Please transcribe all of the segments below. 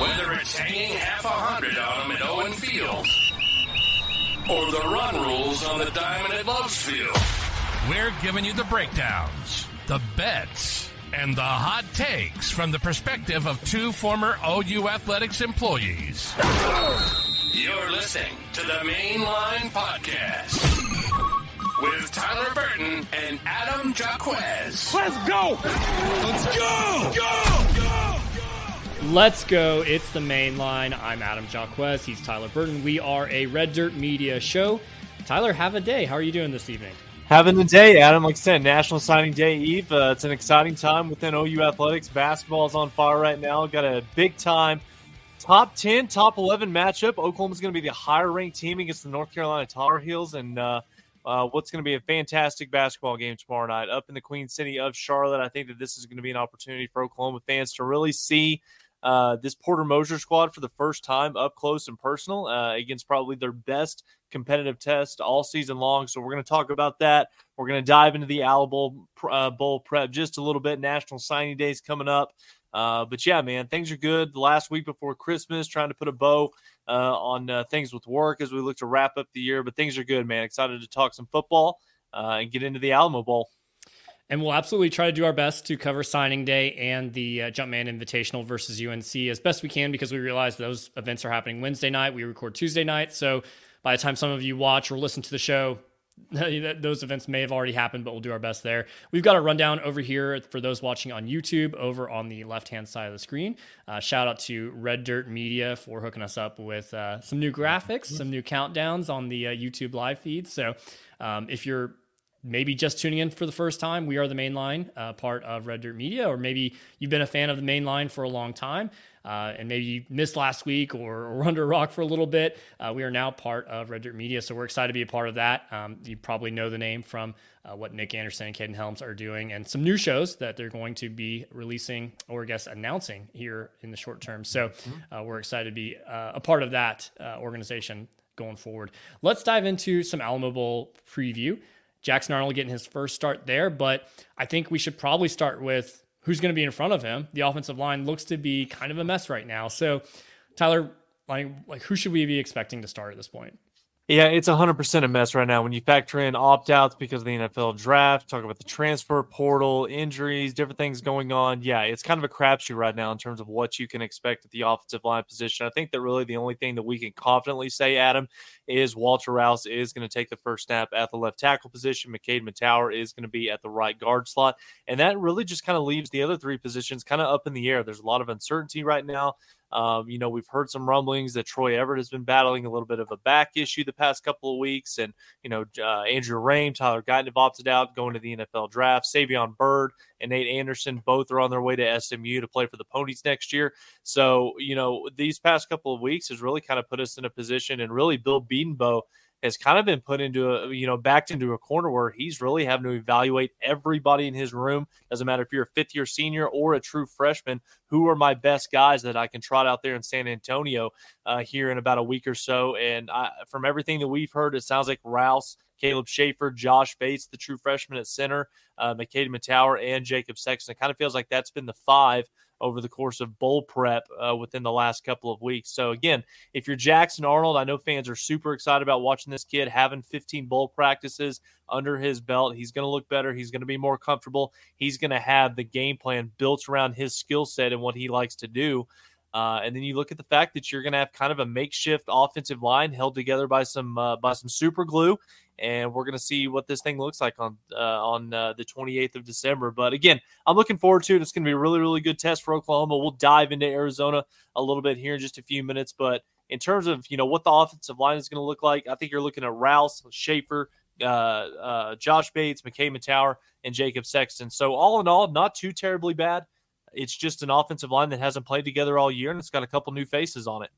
Whether it's hanging half a hundred on them at Owen Field or the run rules on the diamond at Loves Field, we're giving you the breakdowns, the bets, and the hot takes from the perspective of two former OU Athletics employees. You're listening to the Main Line Podcast with Tyler Burton and Adam Jaquez. Let's go! Let's go! Go! Go! Let's go. It's the main line. I'm Adam Jaquez. He's Tyler Burton. We are a Red Dirt Media show. Tyler, have a day. How are you doing this evening? Having a day, Adam. Like I said, National Signing Day Eve. Uh, it's an exciting time within OU athletics. Basketball is on fire right now. Got a big time top 10, top 11 matchup. Oklahoma's going to be the higher ranked team against the North Carolina Tar Heels. And uh, uh, what's going to be a fantastic basketball game tomorrow night up in the Queen City of Charlotte. I think that this is going to be an opportunity for Oklahoma fans to really see uh, this Porter Moser squad for the first time up close and personal uh, against probably their best competitive test all season long. So we're going to talk about that. We're going to dive into the Owl Bowl, uh, Bowl prep just a little bit. National Signing Days coming up. Uh, but yeah, man, things are good. The last week before Christmas, trying to put a bow uh, on uh, things with work as we look to wrap up the year. But things are good, man. Excited to talk some football and get into the Alamo Bowl. And we'll absolutely try to do our best to cover signing day and the uh, Jumpman Invitational versus UNC as best we can because we realize those events are happening Wednesday night. We record Tuesday night. So by the time some of you watch or listen to the show, those events may have already happened, but we'll do our best there. We've got a rundown over here for those watching on YouTube over on the left hand side of the screen. Uh, shout out to Red Dirt Media for hooking us up with uh, some new graphics, some new countdowns on the uh, YouTube live feed. So um, if you're maybe just tuning in for the first time, we are the main line, uh, part of Red Dirt Media, or maybe you've been a fan of the main line for a long time. Uh, and maybe you missed last week or, or under a rock for a little bit. Uh, we are now part of Red Dirt Media, so we're excited to be a part of that. Um, you probably know the name from uh, what Nick Anderson and Caden Helms are doing, and some new shows that they're going to be releasing or I guess announcing here in the short term. So mm-hmm. uh, we're excited to be uh, a part of that uh, organization going forward. Let's dive into some Alamo Bowl preview. Jackson Arnold getting his first start there, but I think we should probably start with who's going to be in front of him. The offensive line looks to be kind of a mess right now. So, Tyler, like, like who should we be expecting to start at this point? Yeah, it's 100% a mess right now when you factor in opt outs because of the NFL draft, talk about the transfer portal, injuries, different things going on. Yeah, it's kind of a crapshoot right now in terms of what you can expect at the offensive line position. I think that really the only thing that we can confidently say, Adam, is Walter Rouse is going to take the first snap at the left tackle position. McKade Mettauer is going to be at the right guard slot. And that really just kind of leaves the other three positions kind of up in the air. There's a lot of uncertainty right now. Um, you know, we've heard some rumblings that Troy Everett has been battling a little bit of a back issue the past couple of weeks. And, you know, uh, Andrew Raym, Tyler Guyton have opted out going to the NFL draft. Savion Byrd and Nate Anderson both are on their way to SMU to play for the Ponies next year. So, you know, these past couple of weeks has really kind of put us in a position and really Bill Bedenbaugh has kind of been put into a you know backed into a corner where he's really having to evaluate everybody in his room. Doesn't matter if you're a fifth year senior or a true freshman who are my best guys that i can trot out there in san antonio uh, here in about a week or so. And I, from everything that we've heard it sounds like rouse caleb shaffer josh bates the true freshman at center uh, McKade Mettauer, and jacob sexton it kind of feels like that's been the five over the course of bowl prep uh, within the last couple of weeks. So, again, if you're Jackson Arnold, I know fans are super excited about watching this kid having 15 bowl practices under his belt. He's going to look better. He's going to be more comfortable. He's going to have the game plan built around his skill set and what he likes to do. Uh, and then you look at the fact that you're going to have kind of a makeshift offensive line held together by some uh, by some super glue, and we're going to see what this thing looks like on uh, on uh, the 28th of December. But again, I'm looking forward to it. It's going to be a really really good test for Oklahoma. We'll dive into Arizona a little bit here in just a few minutes, but in terms of you know what the offensive line is going to look like, I think you're looking at Rouse, Shaffer, uh, uh, Josh Bates, McKade Mettauer, and Jacob Sexton. So all in all, not too terribly bad. It's just an offensive line that hasn't played together all year, and it's got a couple new faces on it.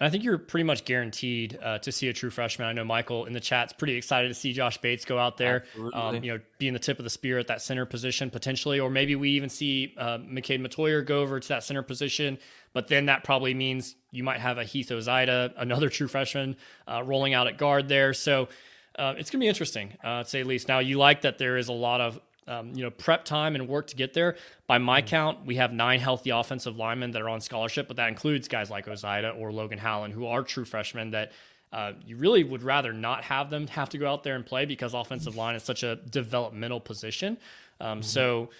And I think you're pretty much guaranteed uh, to see a true freshman. I know Michael in the chat's pretty excited to see Josh Bates go out there, um, you know, being the tip of the spear at that center position potentially, or maybe we even see uh, McKade Mettauer go over to that center position. But then that probably means you might have a Heath Ozaeta, another true freshman, uh, rolling out at guard there. So uh, it's going to be interesting, uh, to say at least. Now, you like that there is a lot of um, you know prep time and work to get there. By my mm-hmm. count, we have nine healthy offensive linemen that are on scholarship, but that includes guys like Ozaeta or Logan Howland, who are true freshmen that uh, you really would rather not have them have to go out there and play because offensive line is such a developmental position. Um, mm-hmm. So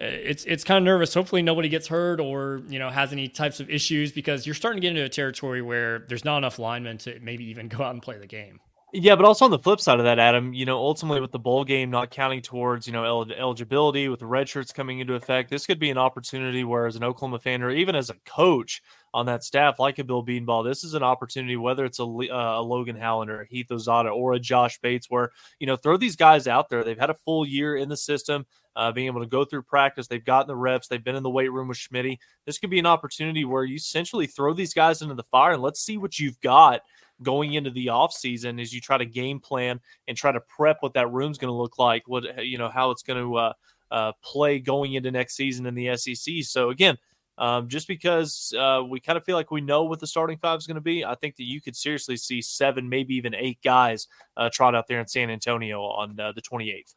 uh, it's it's kind of nervous. Hopefully nobody gets hurt or you know has any types of issues because you're starting to get into a territory where there's not enough linemen to maybe even go out and play the game. Yeah, but also on the flip side of that, Adam, you know, ultimately with the bowl game not counting towards, you know, el- eligibility with the red shirts coming into effect, this could be an opportunity where as an Oklahoma fan or even as a coach on that staff, like a Bill Bedenbaugh, this is an opportunity, whether it's a, uh, a Logan Hallander, a Heath Ozaeta, or a Josh Bates, where, you know, throw these guys out there. They've had a full year in the system, uh, being able to go through practice. They've gotten the reps. They've been in the weight room with Schmitty. This could be an opportunity where you essentially throw these guys into the fire and let's see what you've got going into the off season as you try to game plan and try to prep what that room's going to look like, what you know how it's going to uh, uh, play going into next season in the SEC. So again. Um, just because uh, we kind of feel like we know what the starting five is going to be, I think that you could seriously see seven, maybe even eight guys uh, trot out there in San Antonio on uh, the 28th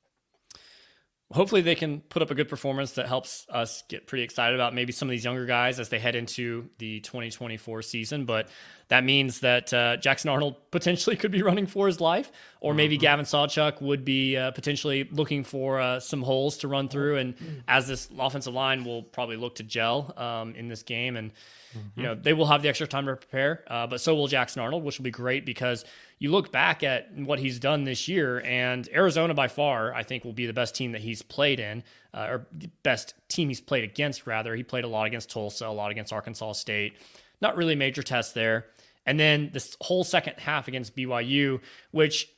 hopefully they can put up a good performance that helps us get pretty excited about maybe some of these younger guys as they head into the 2024 season. But that means that uh, Jackson Arnold potentially could be running for his life, or maybe mm-hmm. Gavin Sawchuk would be uh, potentially looking for uh, some holes to run through. And mm-hmm. as this offensive line will probably look to gel um, in this game, and mm-hmm. you know they will have the extra time to prepare, uh, but so will Jackson Arnold, which will be great because you look back at what he's done this year, and Arizona by far, I think, will be the best team that he's played in, uh, or best team he's played against, rather. He played a lot against Tulsa, a lot against Arkansas State. Not really major tests there. And then this whole second half against BYU, which,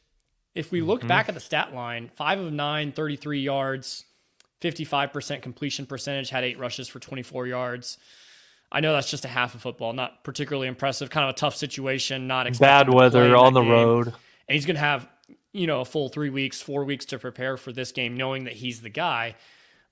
if we look mm-hmm. back at the stat line, five of nine, 33 yards, 55% completion percentage, had eight rushes for 24 yards. I know that's just a half of football, not particularly impressive. Kind of a tough situation, not bad weather on the game. road, and he's going to have you know a full three weeks, four weeks to prepare for this game, knowing that he's the guy.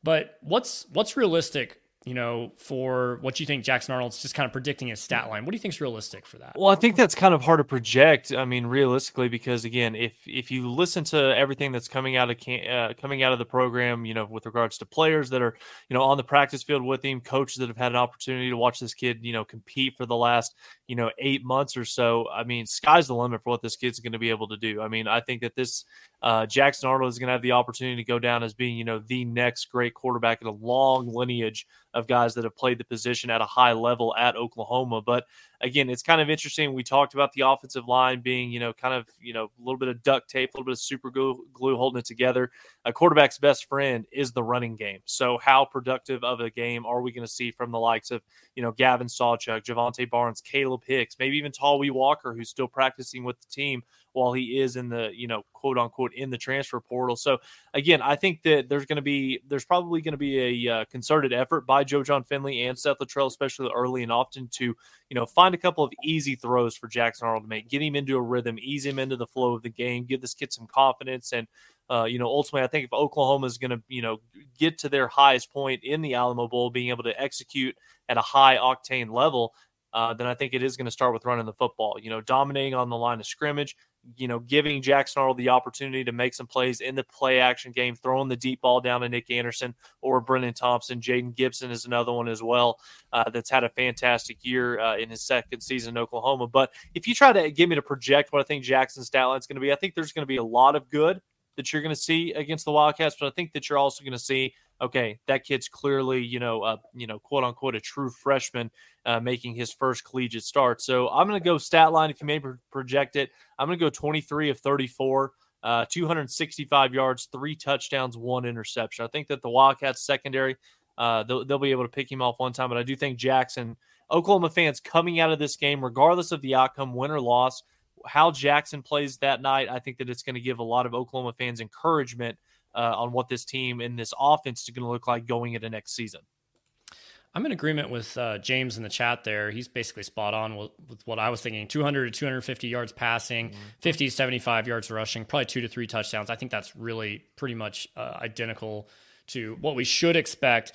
But what's what's realistic you know, for what you think Jackson Arnold's just kind of predicting his stat line. What do you think is realistic for that? Well, I think that's kind of hard to project. I mean, realistically, because again, if if you listen to everything that's coming out of uh, coming out of the program, you know, with regards to players that are you know on the practice field with him, coaches that have had an opportunity to watch this kid, you know, compete for the last you know eight months or so. I mean, sky's the limit for what this kid's going to be able to do. I mean, I think that this uh, Jackson Arnold is going to have the opportunity to go down as being, you know, the next great quarterback in a long lineage of guys that have played the position at a high level at Oklahoma. But again, it's kind of interesting. We talked about the offensive line being, you know, kind of, you know, a little bit of duct tape, a little bit of super glue, glue holding it together. A quarterback's best friend is the running game. So, how productive of a game are we going to see from the likes of, you know, Gavin Sawchuk, Jovantae Barnes, Kalib Hicks, maybe even Tawee Walker, who's still practicing with the team while he is in the, you know, quote unquote, in the transfer portal. So, again, I think that there's going to be, there's probably going to be a uh, concerted effort by Joe Jon Finley and Seth Littrell, especially early and often, to, you know, find find a couple of easy throws for Jackson Arnold to make, get him into a rhythm, ease him into the flow of the game, give this kid some confidence. And, uh, you know, ultimately, I think if Oklahoma is going to, you know, get to their highest point in the Alamo Bowl, being able to execute at a high octane level, uh, then I think it is going to start with running the football. You know, dominating on the line of scrimmage, you know, giving Jack Arnold the opportunity to make some plays in the play action game, throwing the deep ball down to Nic Anderson or Brenen Thompson. Jayden Gibson is another one as well uh, that's had a fantastic year uh, in his second season in Oklahoma. But if you try to get me to project what I think Jackson's stat line is going to be, I think there's going to be a lot of good that you're going to see against the Wildcats, but I think that you're also going to see okay, that kid's clearly, you know, you know, quote unquote, a true freshman uh, making his first collegiate start. So I'm going to go stat line if you may project it. I'm going to go 23 of 34, uh, 265 yards, three touchdowns, one interception. I think that the Wildcats secondary, uh, they'll, they'll be able to pick him off one time, but I do think Jackson, Oklahoma fans coming out of this game, regardless of the outcome, win or loss, how Jackson plays that night, I think that it's going to give a lot of Oklahoma fans encouragement uh, on what this team and this offense is going to look like going into next season. I'm in agreement with uh, James in the chat there. He's basically spot on with, with, what I was thinking 200 to 250 yards passing, mm-hmm. 50 to 75 yards rushing, probably two to three touchdowns. I think that's really pretty much uh, identical to what we should expect.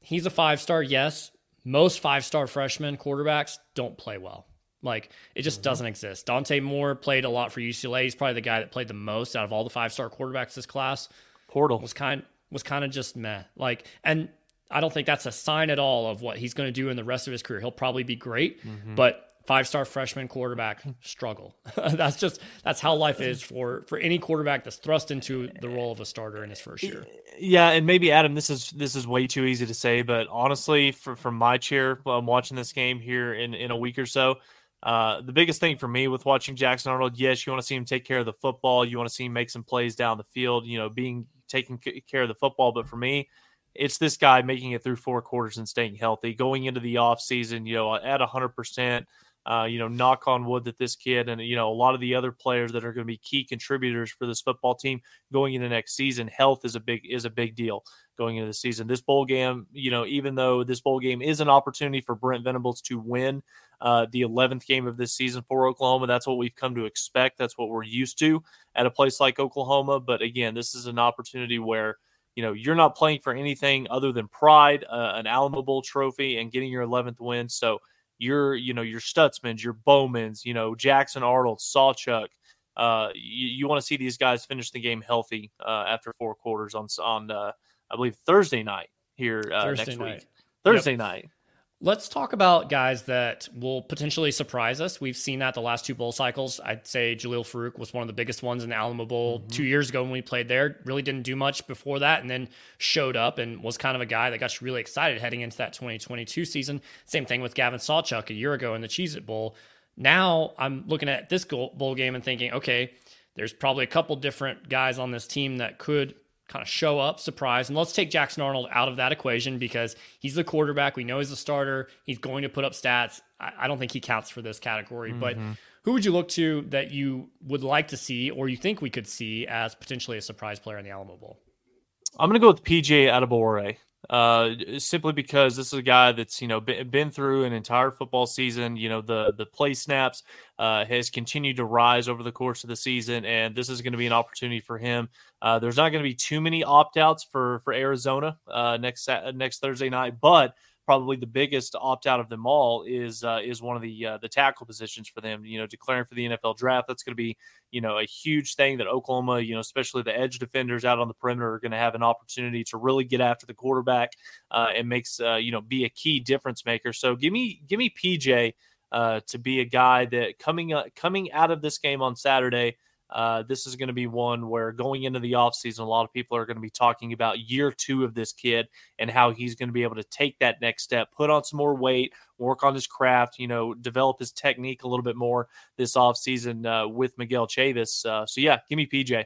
He's a five star, yes. Most five star freshman quarterbacks don't play well. Like it just mm-hmm. doesn't exist. Dante Moore played a lot for UCLA. He's probably the guy that played the most out of all the five star quarterbacks this class portal was kind was kind of just meh. Like, and I don't think that's a sign at all of what he's going to do in the rest of his career. He'll probably be great, mm-hmm. but five star freshman quarterback struggle. that's just that's how life is for for any quarterback that's thrust into the role of a starter in his first year. Yeah, and maybe Adam, this is this is way too easy to say, but honestly, for, from my chair, I'm watching this game here in in a week or so. Uh, the biggest thing for me with watching Jackson Arnold, yes, you want to see him take care of the football. You want to see him make some plays down the field. You know, being taking care of the football. But for me, it's this guy making it through four quarters and staying healthy, going into the off season, you know, at hundred percent. Uh, you know, knock on wood that this kid and you know a lot of the other players that are going to be key contributors for this football team going into next season. Health is a big is a big deal going into the season. This bowl game, you know, even though this bowl game is an opportunity for Brent Venables to win uh, the 11th game of this season for Oklahoma, that's what we've come to expect. That's what we're used to at a place like Oklahoma. But again, this is an opportunity where you know you're not playing for anything other than pride, uh, an Alamo Bowl trophy, and getting your 11th win. So your you know your Stutsmans, your Bowmans, you know Jackson Arnold, Sawchuk. Uh, you, you want to see these guys finish the game healthy uh, after four quarters on on uh, I believe Thursday night here uh, Thursday next night. week. Thursday yep. night. Let's talk about guys that will potentially surprise us. We've seen that the last two bowl cycles. I'd say Jalil Farooq was one of the biggest ones in the Alamo Bowl mm-hmm. two years ago when we played there. Really didn't do much before that, and then showed up and was kind of a guy that got really excited heading into that 2022 season. Same thing with Gavin Sawchuk a year ago in the Cheez It Bowl. Now I'm looking at this bowl game and thinking, okay, there's probably a couple different guys on this team that could kind of show up, surprise. And let's take Jackson Arnold out of that equation because he's the quarterback. We know he's a starter. He's going to put up stats. I, I don't think he counts for this category. Mm-hmm. But who would you look to that you would like to see or you think we could see as potentially a surprise player in the Alamo Bowl? I'm going to go with PJ Adebawore uh, simply because this is a guy that's you know been, been through an entire football season. You know the the play snaps uh, has continued to rise over the course of the season, and this is going to be an opportunity for him. Uh, there's not going to be too many opt outs for for Arizona uh, next next Thursday night, but probably the biggest opt out of them all is uh, is one of the uh, the tackle positions for them. You know, declaring for the NFL draft. That's going to be you know a huge thing that Oklahoma, you know, especially the edge defenders out on the perimeter, are going to have an opportunity to really get after the quarterback uh, and makes uh, you know be a key difference maker. So give me give me PJ uh, to be a guy that coming coming out of this game on Saturday uh, this is going to be one where going into the offseason, a lot of people are going to be talking about year two of this kid and how he's going to be able to take that next step, put on some more weight, work on his craft, you know, develop his technique a little bit more this offseason uh, with Miguel Chavis. Uh, so, yeah, give me PJ.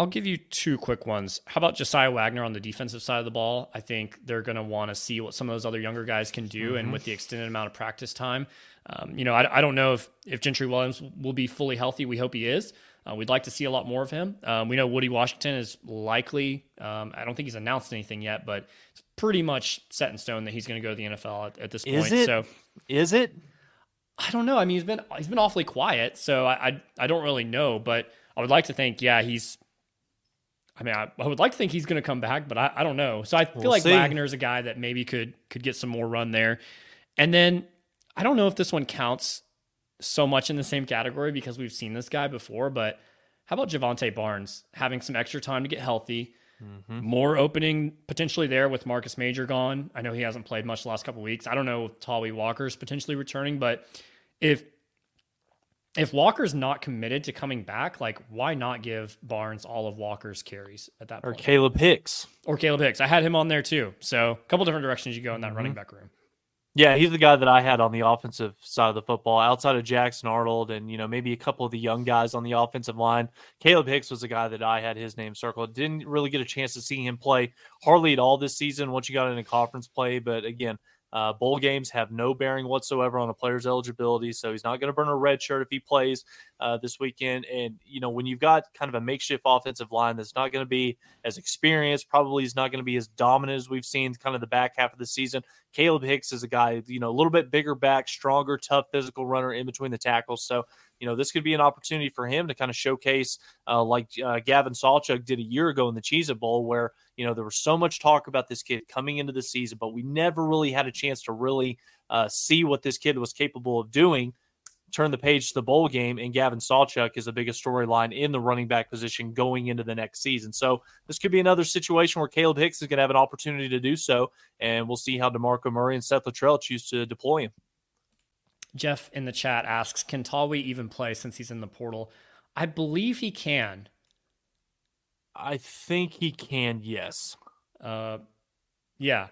I'll give you two quick ones. How about Jasiah Wagoner on the defensive side of the ball? I think they're going to want to see what some of those other younger guys can do. Mm-hmm. And with the extended amount of practice time, um, you know, I, I, don't know if, if Gentry Williams will be fully healthy. We hope he is. Uh, we'd like to see a lot more of him. Um, we know Woody Washington is likely. Um, I don't think he's announced anything yet, but it's pretty much set in stone that he's going to go to the NFL at, at this is point. It? So, is it? I don't know. I mean, he's been he's been awfully quiet, so I, I, I don't really know. But I would like to think, yeah, he's. I mean, I, I would like to think he's going to come back, but I, I don't know. So I feel we'll like see. Wagoner's a guy that maybe could could get some more run there, and then I don't know if this one counts so much in the same category because we've seen this guy before, but how about Jovantae Barnes having some extra time to get healthy? Mm-hmm. More opening potentially there with Marcus Major gone. I know he hasn't played much the last couple weeks. I don't know if Tawee Walker's potentially returning, but if if Walker's not committed to coming back, like why not give Barnes all of Walker's carries at that or point? Or Kalib Hicks. Or Kalib Hicks. I had him on there too. So a couple different directions you go in that mm-hmm. running back room. Yeah, he's the guy that I had on the offensive side of the football, outside of Jackson Arnold and you know maybe a couple of the young guys on the offensive line. Kalib Hicks was the guy that I had his name circled. Didn't really get a chance to see him play hardly at all this season once you got into conference play, but again, uh, bowl games have no bearing whatsoever on a player's eligibility, so he's not going to burn a red shirt if he plays uh, this weekend. And you know, when you've got kind of a makeshift offensive line that's not going to be as experienced, probably is not going to be as dominant as we've seen kind of the back half of the season. Kalib Hicks is a guy, you know, a little bit bigger back, stronger, tough physical runner in between the tackles. So you know, this could be an opportunity for him to kind of showcase, uh, like uh, Gavin Sawchuk did a year ago in the Cheez Bowl, where, you know, there was so much talk about this kid coming into the season, but we never really had a chance to really uh, see what this kid was capable of doing. Turn the page to the bowl game, and Gavin Sawchuk is the biggest storyline in the running back position going into the next season. So this could be another situation where Kalib Hicks is going to have an opportunity to do so, and we'll see how DeMarco Murray and Seth Littrell choose to deploy him. Jeff in the chat asks, "Can Tawee even play since he's in the portal?" I believe he can. I think he can. Yes. Uh, yeah.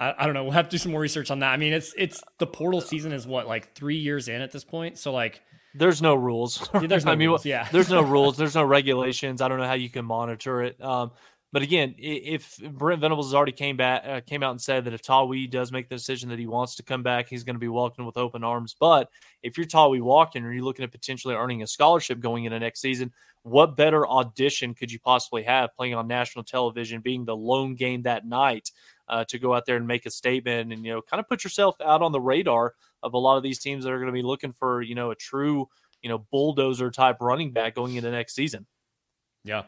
I, I don't know. We'll have to do some more research on that. I mean, it's it's the portal season is what like three years in at this point. So like, there's no rules. Yeah, there's no I mean, rules. Yeah, there's no rules. There's no regulations. I don't know how you can monitor it. Um, but again, if Brent Venables has already came back, uh, came out and said that if Tawee does make the decision that he wants to come back, he's going to be welcomed with open arms. But if you're Tawee Walker or you're looking at potentially earning a scholarship going into next season, what better audition could you possibly have playing on national television, being the lone game that night? Uh, to go out there and make a statement and you know kind of put yourself out on the radar of a lot of these teams that are going to be looking for you know a true you know bulldozer type running back going into next season. Yeah.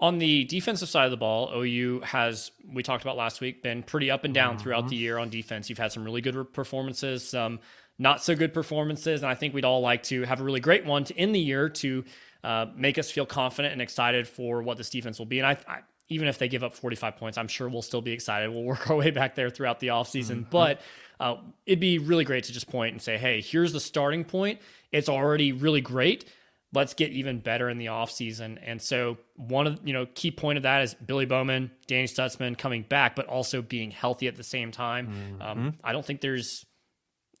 On the defensive side of the ball, OU has, we talked about last week, been pretty up and down mm-hmm. throughout the year on defense. You've had some really good performances, some not so good performances. And I think we'd all like to have a really great one to end the year to uh, make us feel confident and excited for what this defense will be. And I, I, even if they give up 45 points, I'm sure we'll still be excited. We'll work our way back there throughout the offseason. Mm-hmm. But uh, it'd be really great to just point and say, hey, here's the starting point. It's already really great. Let's get even better in the offseason. And so one of you know key point of that is Billy Bowman, Danny Stutsman coming back, but also being healthy at the same time. Mm-hmm. Um, I don't think there's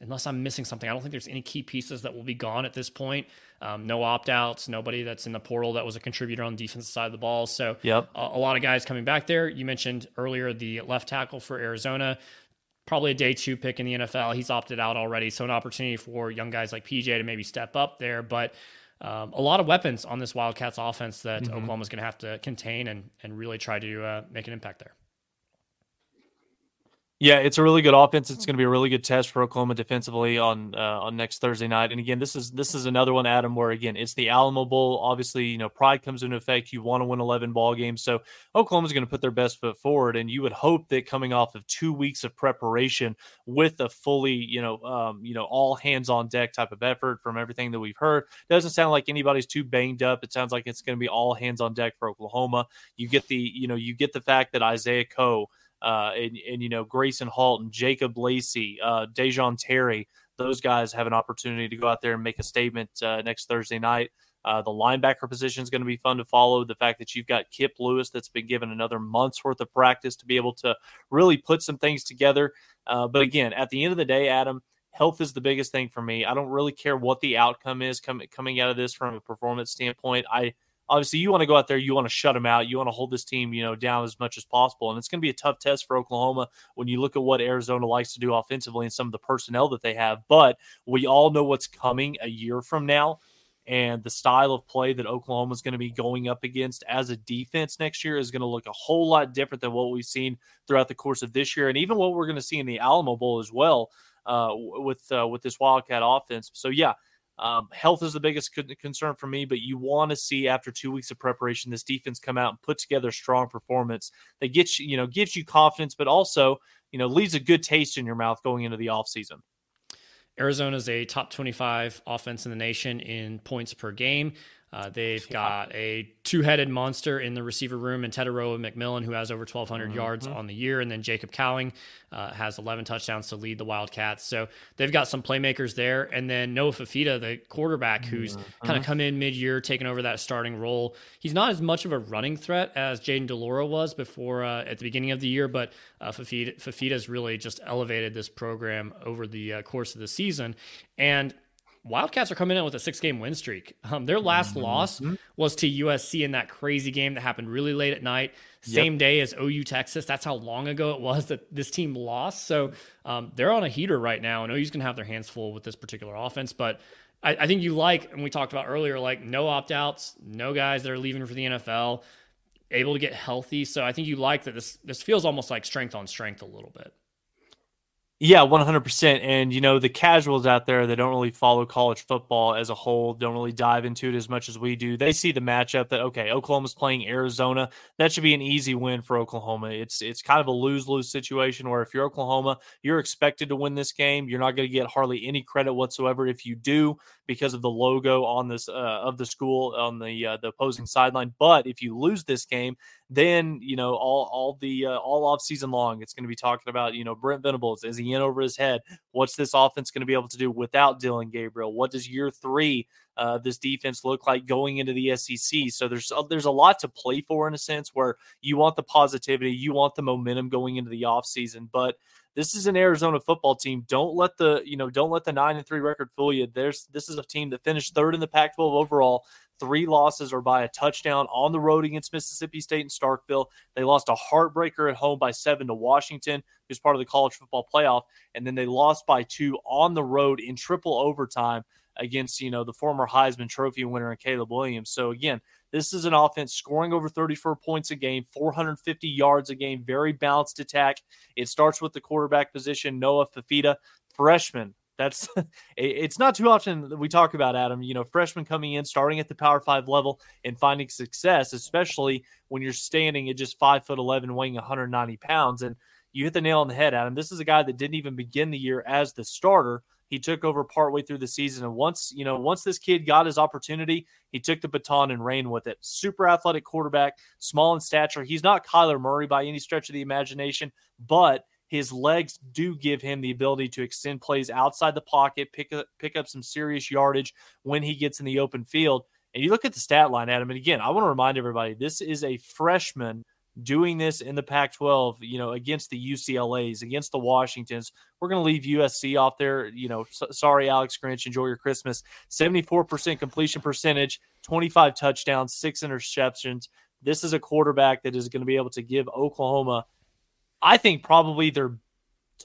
unless I'm missing something, I don't think there's any key pieces that will be gone at this point. Um, no opt outs, nobody that's in the portal that was a contributor on the defensive side of the ball. So, yep. a, a lot of guys coming back there. You mentioned earlier the left tackle for Arizona, probably a day two pick in the NFL. He's opted out already. So, an opportunity for young guys like PJ to maybe step up there. But um, a lot of weapons on this Wildcats offense that mm-hmm. Oklahoma's going to have to contain and, and really try to uh, make an impact there. Yeah, it's a really good offense. It's going to be a really good test for Oklahoma defensively on uh, on next Thursday night. And again, this is this is another one, Adam, where again it's the Alamo Bowl. Obviously, you know pride comes into effect. You want to win eleven ball games, so Oklahoma's going to put their best foot forward. And you would hope that coming off of two weeks of preparation with a fully, you know, um, you know, all hands on deck type of effort from everything that we've heard, doesn't sound like anybody's too banged up. It sounds like it's going to be all hands on deck for Oklahoma. You get the, you know, you get the fact that Isaiah Coe uh, and, and, you know Gracen Halton, Jacob Lacey, uh, Da'Jon Terry, those guys have an opportunity to go out there and make a statement uh, next Thursday night. Uh, the linebacker position is going to be fun to follow. The fact that you've got Kip Lewis that's been given another month's worth of practice to be able to really put some things together. Uh, but again, at the end of the day, Adam, health is the biggest thing for me. I don't really care what the outcome is coming coming out of this from a performance standpoint. I obviously you want to go out there, you want to shut them out, you want to hold this team, you know, down as much as possible. And it's going to be a tough test for Oklahoma when you look at what Arizona likes to do offensively and some of the personnel that they have. But we all know what's coming a year from now. And the style of play that Oklahoma is going to be going up against as a defense next year is going to look a whole lot different than what we've seen throughout the course of this year, and even what we're going to see in the Alamo Bowl as well uh, with uh, with this Wildcat offense. So yeah, um, health is the biggest concern for me, but you want to see after two weeks of preparation, this defense come out and put together a strong performance that gets you, you know, gives you confidence, but also, you know, leaves a good taste in your mouth going into the offseason. Arizona is a top 25 offense in the nation in points per game. Uh, they've got a two-headed monster in the receiver room and Tetairoa McMillan, who has over 1,200 mm-hmm. yards on the year, and then Jacob Cowing uh, has 11 touchdowns to lead the Wildcats. So they've got some playmakers there, and then Noah Fifita, the quarterback, who's mm-hmm. kind of come in mid-year, taking over that starting role. He's not as much of a running threat as Jayden de Laura was before uh, at the beginning of the year, but uh, Fifita, Fifita's really just elevated this program over the uh, course of the season, and Wildcats are coming in with a six game win streak. Um, their last mm-hmm. loss was to USC in that crazy game that happened really late at night, same yep. day as OU Texas. That's how long ago it was that this team lost. So um, they're on a heater right now, and OU's going to have their hands full with this particular offense. But I, I think you like, and we talked about earlier, like no opt outs, no guys that are leaving for the NFL, able to get healthy. So I think you like that this this feels almost like strength on strength a little bit. Yeah, 100%. And, you know, the casuals out there that don't really follow college football as a whole, don't really dive into it as much as we do. They see the matchup that, okay, Oklahoma's playing Arizona. That should be an easy win for Oklahoma. It's it's kind of a lose lose situation where if you're Oklahoma, you're expected to win this game. You're not going to get hardly any credit whatsoever if you do because of the logo on this uh, of the school on the uh, the opposing sideline. But if you lose this game, then you know all all the uh, all off season long, it's going to be talking about you know Brent Venables is he in over his head? What's this offense going to be able to do without Dillon Gabriel? What does year three uh, this defense look like going into the SEC? So there's uh, there's a lot to play for in a sense where you want the positivity, you want the momentum going into the offseason, but this is an Arizona football team. Don't let the you know don't let the nine and three record fool you. There's this is a team that finished third in the Pac-12 overall. Three losses are by a touchdown on the road against Mississippi State and Starkville. They lost a heartbreaker at home by seven to Washington, who's part of the college football playoff, and then they lost by two on the road in triple overtime against you know the former Heisman Trophy winner and Caleb Williams. So again, this is an offense scoring over 34 points a game, 450 yards a game, very balanced attack. It starts with the quarterback position, Noah Fifita, freshman. That's it's not too often that we talk about Adam. You know, freshmen coming in, starting at the Power Five level, and finding success, especially when you're standing at just five foot eleven, weighing 190 pounds. And you hit the nail on the head, Adam. This is a guy that didn't even begin the year as the starter, he took over partway through the season. And once, you know, once this kid got his opportunity, he took the baton and ran with it. Super athletic quarterback, small in stature. He's not Kyler Murray by any stretch of the imagination, but his legs do give him the ability to extend plays outside the pocket, pick up pick up some serious yardage when he gets in the open field. And you look at the stat line, Adam, and again, I want to remind everybody this is a freshman doing this in the Pac 12, you know, against the UCLAs, against the Washingtons. We're going to leave USC off there. You know, sorry, Alex Grinch. Enjoy your Christmas. 74% completion percentage, 25 touchdowns, six interceptions. This is a quarterback that is going to be able to give Oklahoma, I think, probably their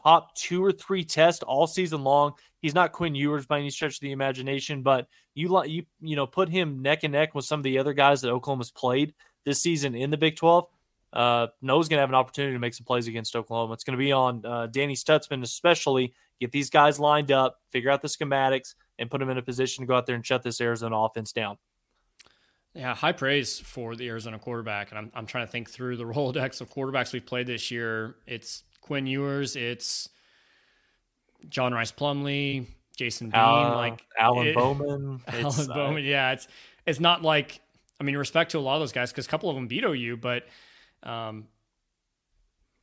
top two or three test all season long. He's not Quinn Ewers by any stretch of the imagination, but you you you know put him neck and neck with some of the other guys that Oklahoma's played this season in the Big 12 uh, Noah's going to have an opportunity to make some plays against Oklahoma. It's going to be on uh, Danny Stutsman, especially get these guys lined up, figure out the schematics, and put them in a position to go out there and shut this Arizona offense down. Yeah, high praise for the Arizona quarterback. And I'm, I'm trying to think through the Rolodex of quarterbacks we've played this year. It's Quinn Ewers, it's John Rhys Plumlee, Jason Bean, uh, like Alan it, Bowman. Alan Bowman. Yeah, it's it's not like I mean, respect to a lot of those guys because a couple of them beat OU, but – um,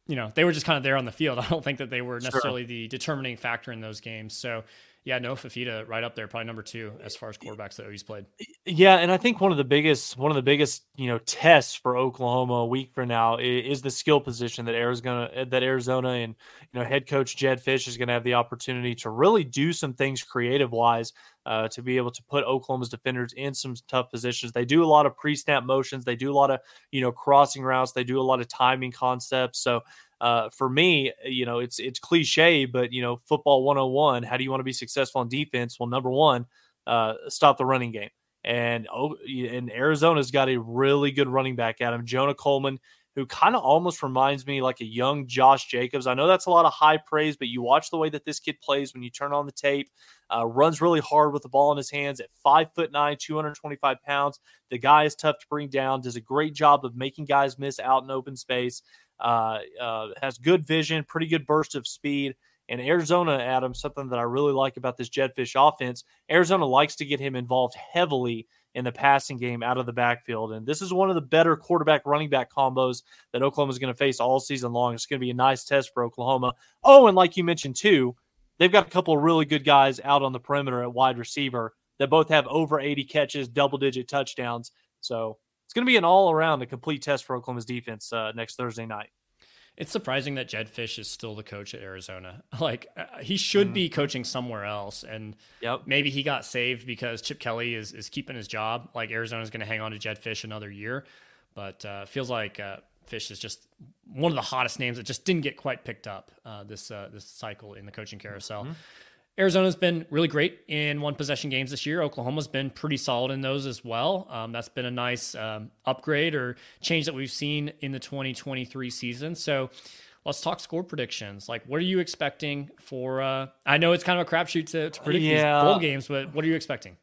you know, they were just kind of there on the field. I don't think that they were necessarily sure. the determining factor in those games. So, yeah, Noah Fifita right up there, probably number two as far as quarterbacks that OU's played. Yeah, and I think one of the biggest one of the biggest you know tests for Oklahoma a week from now is, the skill position that Arizona that Arizona and you know head coach Jedd Fisch is going to have the opportunity to really do some things creative wise uh, to be able to put Oklahoma's defenders in some tough positions. They do a lot of pre-snap motions. They do a lot of you know crossing routes. They do a lot of timing concepts. So uh, for me, you know, it's it's cliche, but you know, football 101. How do you want to be successful on defense? Well, number one, uh, stop the running game. And oh, and Arizona's got a really good running back him, Jonah Coleman who kind of almost reminds me like a young Josh Jacobs. I know that's a lot of high praise, but you watch the way that this kid plays when you turn on the tape. Uh, runs really hard with the ball in his hands at five foot nine, 225 pounds. The guy is tough to bring down. Does a great job of making guys miss out in open space. Uh, uh, has good vision, pretty good burst of speed. And Arizona, Adam, something that I really like about this Jedd Fisch offense, Arizona likes to get him involved heavily in the passing game out of the backfield. And this is one of the better quarterback running back combos that Oklahoma is going to face all season long. It's going to be a nice test for Oklahoma. Oh, and like you mentioned too, they've got a couple of really good guys out on the perimeter at wide receiver that both have over 80 catches, double digit touchdowns. So it's going to be an all around, a complete test for Oklahoma's defense uh, next Thursday night. It's surprising that Jedd Fisch is still the coach at Arizona. Like uh, he should mm. be coaching somewhere else, and yep. maybe he got saved because Chip Kelly is is keeping his job. Like Arizona's going to hang on to Jedd Fisch another year, but uh, feels like uh, Fisch is just one of the hottest names that just didn't get quite picked up uh, this uh, this cycle in the coaching carousel. Mm-hmm. Arizona's been really great in one possession games this year. Oklahoma's been pretty solid in those as well. Um, that's been a nice um, upgrade or change that we've seen in the 2023 season. So let's talk score predictions. Like, what are you expecting for? Uh, I know it's kind of a crapshoot to, to predict Yeah. these bowl games, but what are you expecting?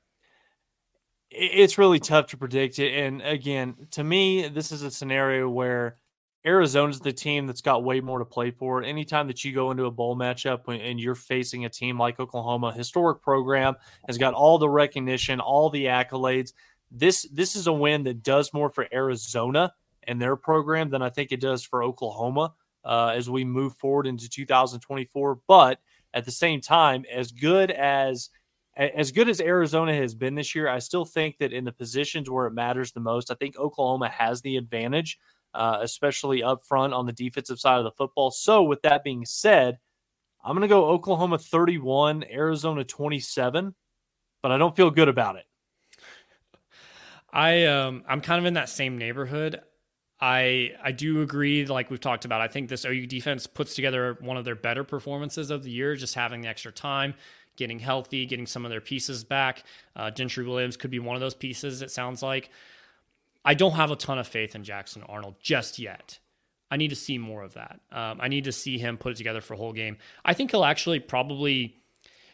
it's really tough to predict it. And again, to me, this is a scenario where Arizona's the team that's got way more to play for. Anytime that you go into a bowl matchup and you're facing a team like Oklahoma, historic program, has got all the recognition, all the accolades. This this is a win that does more for Arizona and their program than I think it does for Oklahoma uh, as we move forward into 2024. But at the same time, as good as as good as Arizona has been this year, I still think that in the positions where it matters the most, I think Oklahoma has the advantage, uh, especially up front on the defensive side of the football. So, with that being said, I'm going to go Oklahoma 31, Arizona 27, but I don't feel good about it. I um I'm kind of in that same neighborhood. I I do agree, like we've talked about. I think this OU defense puts together one of their better performances of the year, just having the extra time, getting healthy, getting some of their pieces back. Uh, Gentry Williams could be one of those pieces. It sounds like. I don't have a ton of faith in Jackson Arnold just yet. I need to see more of that. Um, I need to see him put it together for a whole game. I think he'll actually probably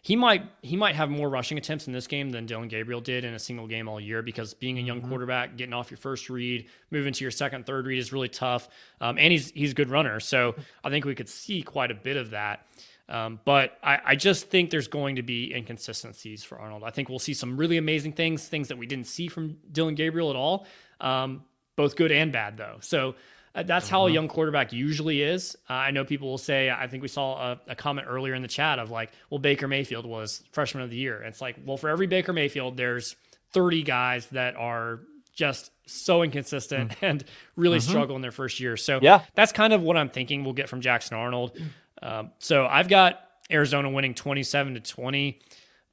he might he might have more rushing attempts in this game than Dillon Gabriel did in a single game all year because being a young quarterback, getting off your first read, moving to your second, third read is really tough. Um, and he's he's a good runner, so I think we could see quite a bit of that. Um, but I, I just think there's going to be inconsistencies for Arnold. I think we'll see some really amazing things, things that we didn't see from Dillon Gabriel at all, um, both good and bad though. So uh, that's how a young quarterback usually is. Uh, I know people will say, I think we saw a, a comment earlier in the chat of like, well, Baker Mayfield was freshman of the year. And it's like, well, for every Baker Mayfield, there's 30 guys that are just so inconsistent and really struggle in their first year. So Yeah. that's kind of what I'm thinking we'll get from Jackson Arnold. Um, so I've got Arizona winning 27 to 20,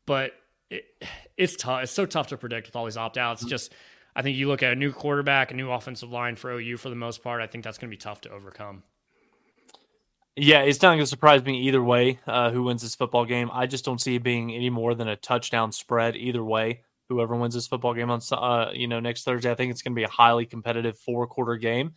but it, it's tough. It's so tough to predict with all these opt outs. Just, I think you look at a new quarterback, a new offensive line for OU for the most part. I think that's going to be tough to overcome. Yeah, it's not going to surprise me either way uh, who wins this football game. I just don't see it being any more than a touchdown spread either way. Whoever wins this football game on uh, you know next Thursday, I think it's going to be a highly competitive four quarter game,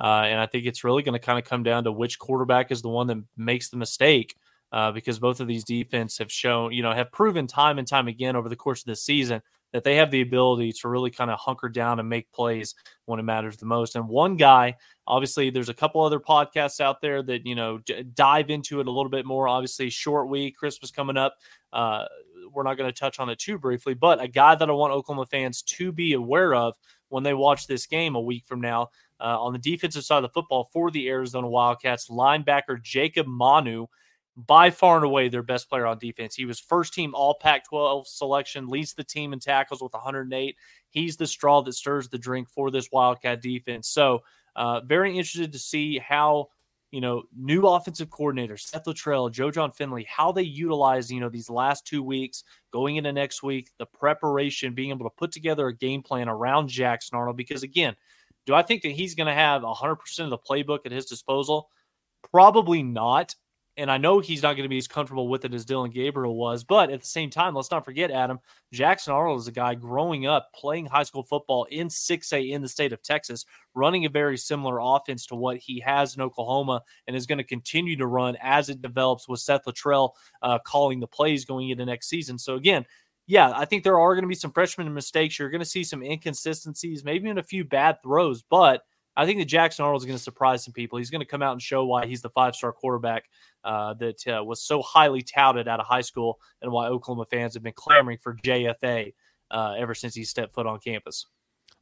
uh, and I think it's really going to kind of come down to which quarterback is the one that makes the mistake. Uh, because both of these defense have shown, you know, have proven time and time again over the course of the season that they have the ability to really kind of hunker down and make plays when it matters the most. And one guy, obviously, there's a couple other podcasts out there that you know d- dive into it a little bit more. Obviously, short week, Christmas coming up. Uh, we're not going to touch on it too briefly, but a guy that I want Oklahoma fans to be aware of when they watch this game a week from now uh, on the defensive side of the football for the Arizona Wildcats, linebacker Jacob Manu by far and away their best player on defense. He was first team all Pac 12 selection, leads the team in tackles with 108. He's the straw that stirs the drink for this Wildcat defense. So, uh, very interested to see how, you know, new offensive coordinator, Seth Littrell, Joe Jon Finley, how they utilize, you know, these last two weeks going into next week, the preparation, being able to put together a game plan around Jack Arnold. Because again, do I think that he's going to have 100% of the playbook at his disposal? Probably not. And I know he's not going to be as comfortable with it as Dillon Gabriel was. But at the same time, let's not forget, Adam, Jackson Arnold is a guy growing up playing high school football in 6A in the state of Texas, running a very similar offense to what he has in Oklahoma and is going to continue to run as it develops with Seth Littrell uh, calling the plays going into next season. So, again, yeah, I think there are going to be some freshman mistakes. You're going to see some inconsistencies, maybe in a few bad throws, but I think that Jackson Arnold is going to surprise some people. He's going to come out and show why he's the five star quarterback uh, that uh, was so highly touted out of high school and why Oklahoma fans have been clamoring for JFA uh, ever since he stepped foot on campus.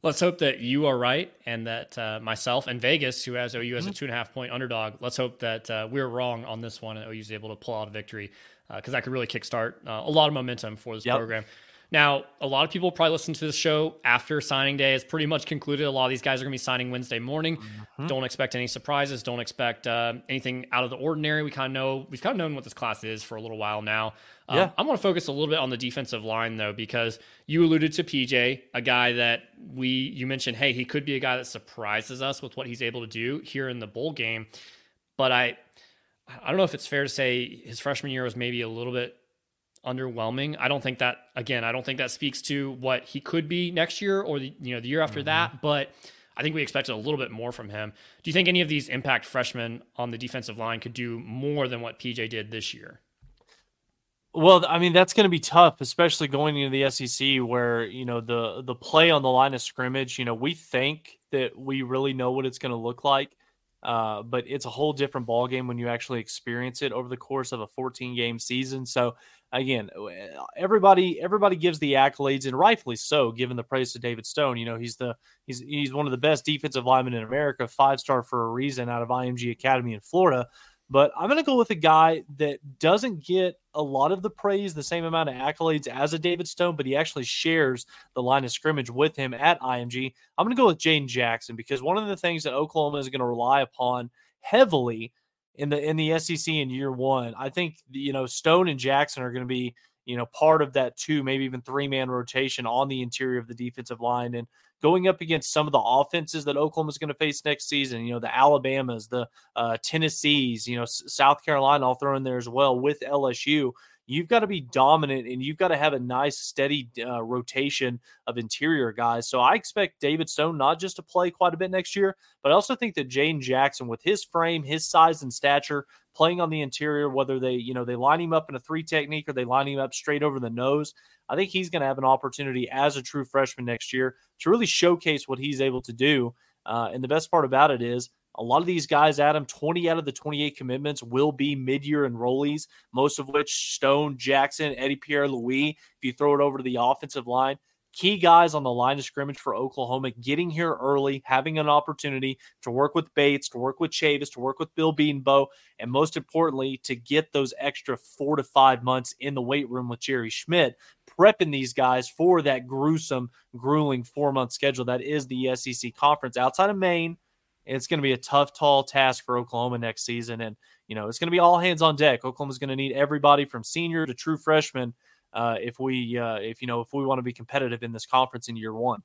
Let's hope that you are right and that uh, myself and Vegas, who has OU as a two and a half point underdog, let's hope that uh, we're wrong on this one and OU is able to pull out a victory because that could really kickstart uh, a lot of momentum for this Yep. program. Now, a lot of people probably listen to this show after signing day. is pretty much concluded. A lot of these guys are going to be signing Wednesday morning. Don't expect any surprises. Don't expect uh, anything out of the ordinary. We kind of know we've kind of known what this class is for a little while now. Um, Yeah. I want to focus a little bit on the defensive line though, because you alluded to PJ, a guy that we you mentioned. Hey, he could be a guy that surprises us with what he's able to do here in the bowl game. But I, I don't know if it's fair to say his freshman year was maybe a little bit underwhelming. I don't think that again, I don't think that speaks to what he could be next year or the you know the year after that, but I think we expected a little bit more from him. Do you think any of these impact freshmen on the defensive line could do more than what PJ did this year? Well, I mean that's going to be tough, especially going into the SEC, where you know the the play on the line of scrimmage. You know, we think that we really know what it's going to look like, uh, but it's a whole different ball game when you actually experience it over the course of a 14 game season. So again, uh, everybody everybody gives the accolades, and rightfully so, given the praise to David Stone. You know, he's the he's he's one of the best defensive linemen in America, five star for a reason out of IMG Academy in Florida. But I'm going to go with a guy that doesn't get a lot of the praise, the same amount of accolades as a David Stone, but he actually shares the line of scrimmage with him at IMG. I'm going to go with Jayden Jackson because one of the things that Oklahoma is going to rely upon heavily in the in the SEC in year one, I think you know Stone and Jackson are going to be you know part of that two, maybe even three man rotation on the interior of the defensive line. And going up against some of the offenses that Oklahoma is going to face next season. You know, the Alabamas, the uh, Tennessees, you know, South Carolina, I'll throw in there as well with LSU. You've got to be dominant and you've got to have a nice, steady uh, rotation of interior guys. So I expect David Stone not just to play quite a bit next year, but I also think that Jayden Jackson, with his frame, his size and stature, playing on the interior, whether they, you know, they line him up in a three technique or they line him up straight over the nose, I think he's going to have an opportunity as a true freshman next year to really showcase what he's able to do. Uh, and the best part about it is a lot of these guys, Adam, 20 out of the 28 commitments will be mid year enrollees, most of which Stone, Jackson, Eddie Pierre Louis. If you throw it over to the offensive line, key guys on the line of scrimmage for Oklahoma getting here early, having an opportunity to work with Bates, to work with Chavis, to work with Bill Bedenbaugh, and most importantly, to get those extra four to five months in the weight room with Jerry Schmidt, prepping these guys for that gruesome, grueling four month schedule that is the SEC conference outside of Maine. It's going to be a tough, tall task for Oklahoma next season. And, you know, it's going to be all hands on deck. Oklahoma's going to need everybody from senior to true freshman uh, if we uh, if you know if we want to be competitive in this conference in year one.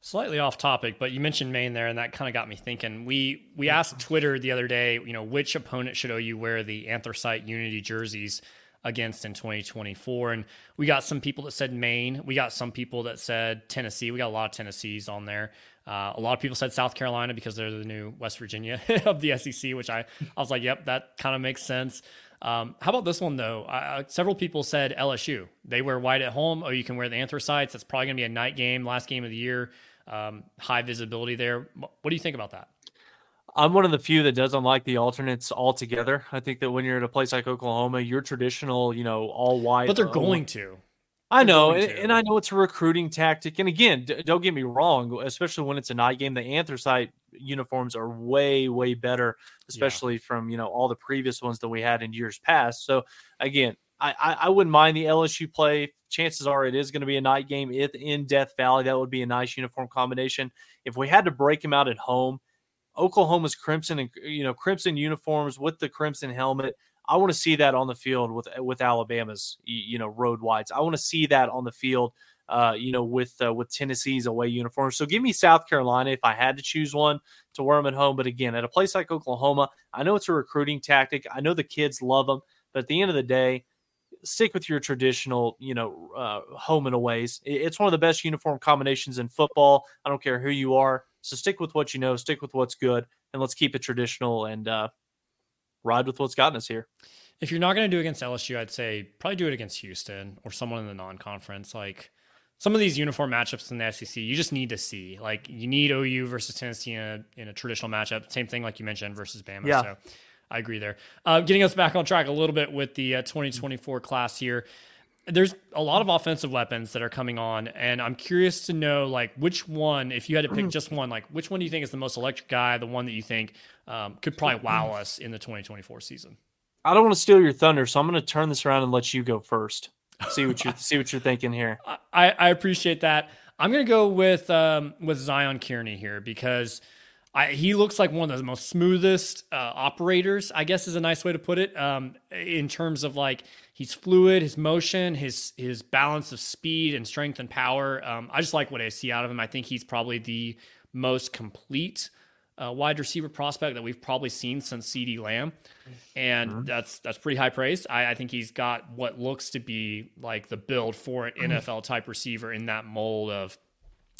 Slightly off topic, but you mentioned Maine there, and that kind of got me thinking. We we asked Twitter the other day, you know, which opponent should OU wear the anthracite unity jerseys against in 2024, and we got some people that said Maine. We got some people that said Tennessee. We got a lot of Tennessees on there. Uh, a lot of people said South Carolina because they're the new West Virginia of the SEC, which I I was like, yep, that kind of makes sense. Um, how about this one though? Uh, several people said LSU. They wear white at home. Oh, you can wear the anthracites. That's probably going to be a night game, last game of the year. Um, high visibility there. What do you think about that? I'm one of the few that doesn't like the alternates altogether. I think that when you're at a place like Oklahoma, your traditional, you know, all white. But they're going to. I know, and, and, I know it's a recruiting tactic. And again, d- don't get me wrong, especially when it's a night game, the anthracite uniforms are way, way better, especially yeah. from you know all the previous ones that we had in years past. So again, I, I, I wouldn't mind the LSU play. Chances are it is going to be a night game if in Death Valley. That would be a nice uniform combination. If we had to break them out at home, Oklahoma's crimson and you know crimson uniforms with the crimson helmet I want to see that on the field with with Alabama's you know road whites. I want to see that on the field, uh, you know, with uh, with Tennessee's away uniform. So give me South Carolina if I had to choose one to wear them at home. But again, at a place like Oklahoma, I know it's a recruiting tactic. I know the kids love them, but at the end of the day, stick with your traditional, you know, uh, home and aways. It's one of the best uniform combinations in football. I don't care who you are. So stick with what you know, stick with what's good, and let's keep it traditional and uh, ride with what's gotten us here. If you're not going to do against LSU, I'd say probably do it against Houston or someone in the non-conference. Like some of these uniform matchups in the SEC, you just need to see. Like you need OU versus Tennessee in a, in a traditional matchup. Same thing like you mentioned versus Bama. Yeah. So I agree there. Uh, getting us back on track a little bit with the uh, 2024 class here there's a lot of offensive weapons that are coming on and i'm curious to know like which one if you had to pick just one like which one do you think is the most electric guy the one that you think um, could probably wow us in the 2024 season? I don't want to steal your thunder so i'm going to turn this around and let you go first. See what you see what you're thinking here. I i appreciate that. I'm going to go with um with zion kearney here because I, he looks like one of the most smoothest uh, operators, I guess is a nice way to put it. Um, in terms of like he's fluid, his motion, his his balance of speed and strength and power. Um, I just like what I see out of him. I think he's probably the most complete uh, wide receiver prospect that we've probably seen since CeeDee Lamb, and mm-hmm. that's that's pretty high praise. I, I, think he's got what looks to be like the build for an NFL type receiver in that mold of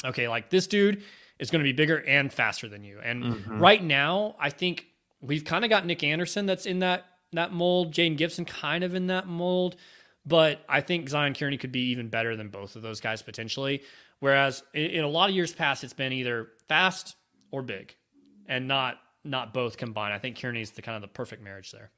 okay, like this dude is going to be bigger and faster than you. And mm-hmm. right now, I think we've kind of got Nic Anderson that's in that that mold, Jayden Gibson kind of in that mold, but I think Zion Kearney could be even better than both of those guys potentially. Whereas in, in a lot of years past, it's been either fast or big, and not not both combined. I think Kearney's the kind of the perfect marriage there.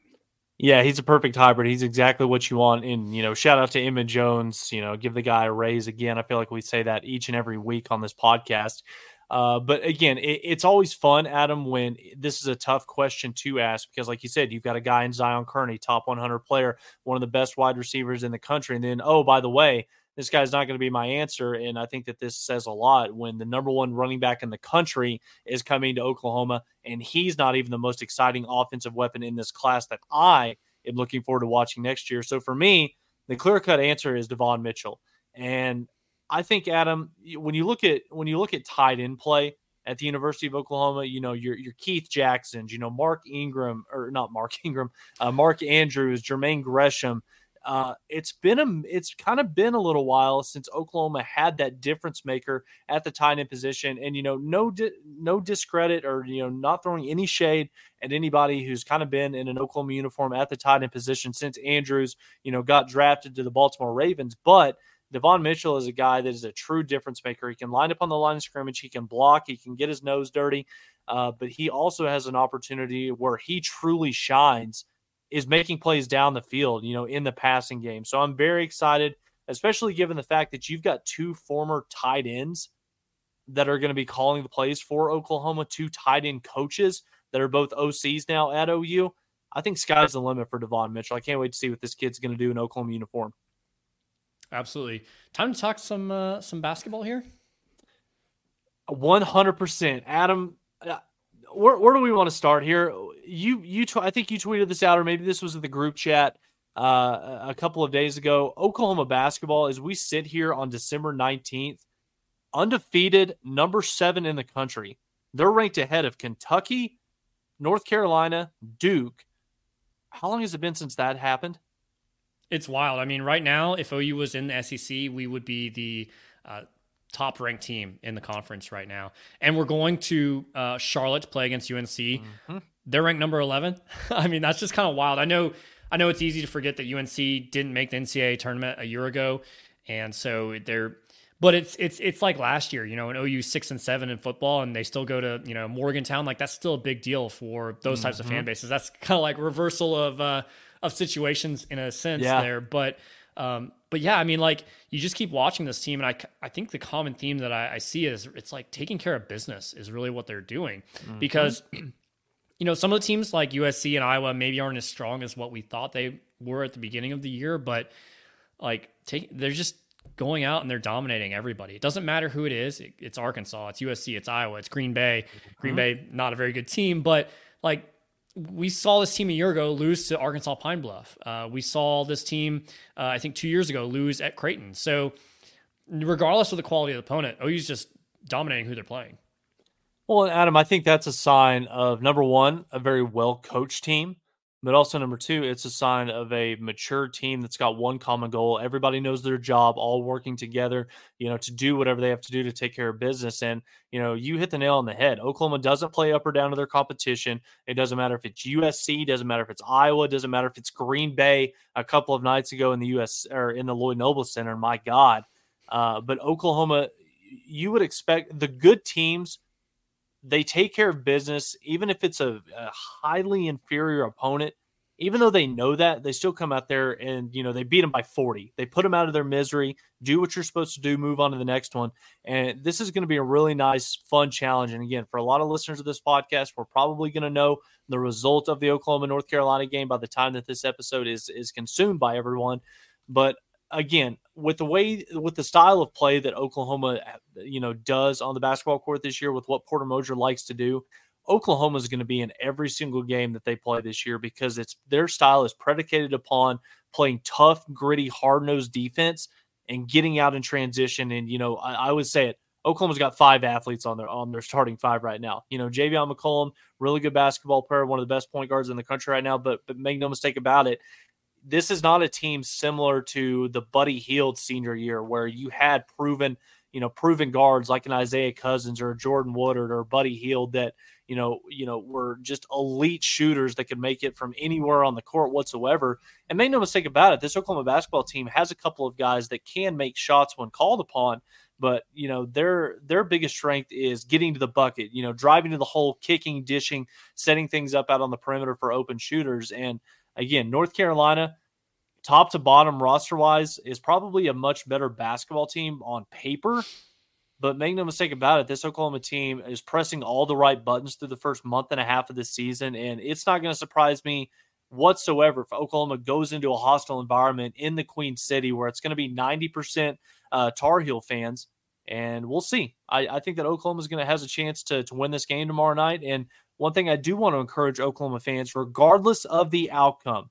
Yeah, he's a perfect hybrid. He's exactly what you want. And, you know, shout out to Emmett Jones. You know, give the guy a raise again. I feel like we say that each and every week on this podcast. Uh, but again, it, it's always fun, Adam, when this is a tough question to ask because, like you said, you've got a guy in Zion Kearney, top 100 player, one of the best wide receivers in the country. And then, oh, by the way, this guy's not going to be my answer. And I think that this says a lot when the number one running back in the country is coming to Oklahoma and he's not even the most exciting offensive weapon in this class that I am looking forward to watching next year. So for me, the clear cut answer is Devon Mitchell. And I think Adam, when you look at when you look at tight end play at the University of Oklahoma, you know your your Keith Jacksons, you know Mark Ingram or not Mark Ingram, uh, Mark Andrews, Jermaine Gresham, uh, it's been a it's kind of been a little while since Oklahoma had that difference maker at the tight end position, and you know no di- no discredit or you know not throwing any shade at anybody who's kind of been in an Oklahoma uniform at the tight end position since Andrews you know got drafted to the Baltimore Ravens, but Devon Mitchell is a guy that is a true difference maker. He can line up on the line of scrimmage, he can block, he can get his nose dirty, uh, but he also has an opportunity where he truly shines is making plays down the field, you know, in the passing game. So I'm very excited, especially given the fact that you've got two former tight ends that are going to be calling the plays for Oklahoma, two tight end coaches that are both OCs now at OU. I think sky's the limit for Devon Mitchell. I can't wait to see what this kid's going to do in Oklahoma uniform. Absolutely. Time to talk some uh, some basketball here. One hundred percent, Adam. Uh, where, where do we want to start here? You you I think you tweeted this out, or maybe this was in the group chat uh, a couple of days ago. Oklahoma basketball, as we sit here on December nineteenth, undefeated, number seven in the country. They're ranked ahead of Kentucky, North Carolina, Duke. How long has it been since that happened? It's wild. I mean, right now, if OU was in the SEC, we would be the uh, top ranked team in the conference right now. And we're going to uh, Charlotte to play against UNC. Mm-hmm. They're ranked number 11. I mean, that's just kind of wild. I know I know it's easy to forget that UNC didn't make the NCAA tournament a year ago. And so they're but it's it's it's like last year, you know, an OU six and seven in football, and they still go to you know Morgantown. Like that's still a big deal for those mm-hmm. types of fan mm-hmm. bases. That's kind of like reversal of uh, of situations in a sense yeah. there. But um, but yeah, I mean, like you just keep watching this team, and I I think the common theme that I, I see is it's like taking care of business is really what they're doing mm-hmm. because. You know, some of the teams like USC and Iowa maybe aren't as strong as what we thought they were at the beginning of the year, but like take they're just going out and they're dominating everybody. It doesn't matter who it is. It, it's Arkansas, it's USC, it's Iowa, it's Green Bay. Green mm-hmm. Bay, not a very good team, but like we saw this team a year ago lose to Arkansas Pine Bluff. Uh, we saw this team, uh, I think, two years ago lose at Creighton. So, regardless of the quality of the opponent, OU's just dominating who they're playing. Well, Adam, I think that's a sign of number one, a very well coached team. But also, number two, it's a sign of a mature team that's got one common goal. Everybody knows their job, all working together, you know, to do whatever they have to do to take care of business. And, you know, you hit the nail on the head. Oklahoma doesn't play up or down to their competition. It doesn't matter if it's USC, doesn't matter if it's Iowa, doesn't matter if it's Green Bay a couple of nights ago in the US or in the Lloyd Noble Center. My God. Uh, but Oklahoma, you would expect the good teams they take care of business, even if it's a, a, highly inferior opponent. Even though they know that, they still come out there and you know they beat them by 40. They put them out of their misery, do what you're supposed to do, move on to the next one. And this is going to be a really nice, fun challenge. And again, for a lot of listeners of this podcast, we're probably going to know the result of the Oklahoma North Carolina game by the time that this episode is is consumed by everyone. But again, with the way with the style of play that Oklahoma you know does on the basketball court this year with what Porter Moser likes to do, Oklahoma is going to be in every single game that they play this year because it's their style is predicated upon playing tough, gritty, hard-nosed defense and getting out in transition and you know, I, I would say it Oklahoma's got five athletes on their on their starting five right now. You know, Javian McCollum, really good basketball player, one of the best point guards in the country right now. But but make no mistake about it, this is not a team similar to the Buddy Hield senior year where you had proven, you know, proven guards like an Isaiah Cousins or a Jordan Woodard or Buddy Hield that, you know, you know, were just elite shooters that could make it from anywhere on the court whatsoever. And make no mistake about it, this Oklahoma basketball team has a couple of guys that can make shots when called upon. But you know their their biggest strength is getting to the bucket. You know, driving to the hole, kicking, dishing, setting things up out on the perimeter for open shooters. And again, North Carolina, top to bottom roster wise, is probably a much better basketball team on paper. But make no mistake about it, this Oklahoma team is pressing all the right buttons through the first month and a half of the season. And it's not going to surprise me whatsoever if Oklahoma goes into a hostile environment in the Queen City where it's going to be 90% uh, Tar Heel fans. And we'll see. I, I think that Oklahoma is going to has a chance to, to win this game tomorrow night. And one thing I do want to encourage Oklahoma fans, regardless of the outcome,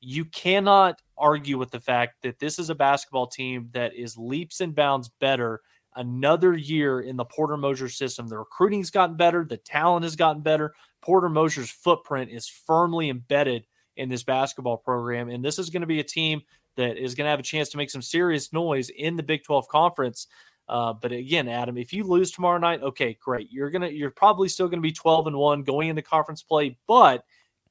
you cannot argue with the fact that this is a basketball team that is leaps and bounds better another year in the Porter Moser system. The recruiting's gotten better, the talent has gotten better. Porter Moser's footprint is firmly embedded in this basketball program. And this is going to be a team that is going to have a chance to make some serious noise in the Big 12 conference. Uh, but again, Adam, if you lose tomorrow night, okay, great. You're gonna you're probably still gonna be 12 and 1 going into conference play, but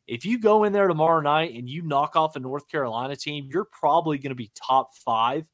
if you go in there tomorrow night and you knock off a North Carolina team, you're probably to be top five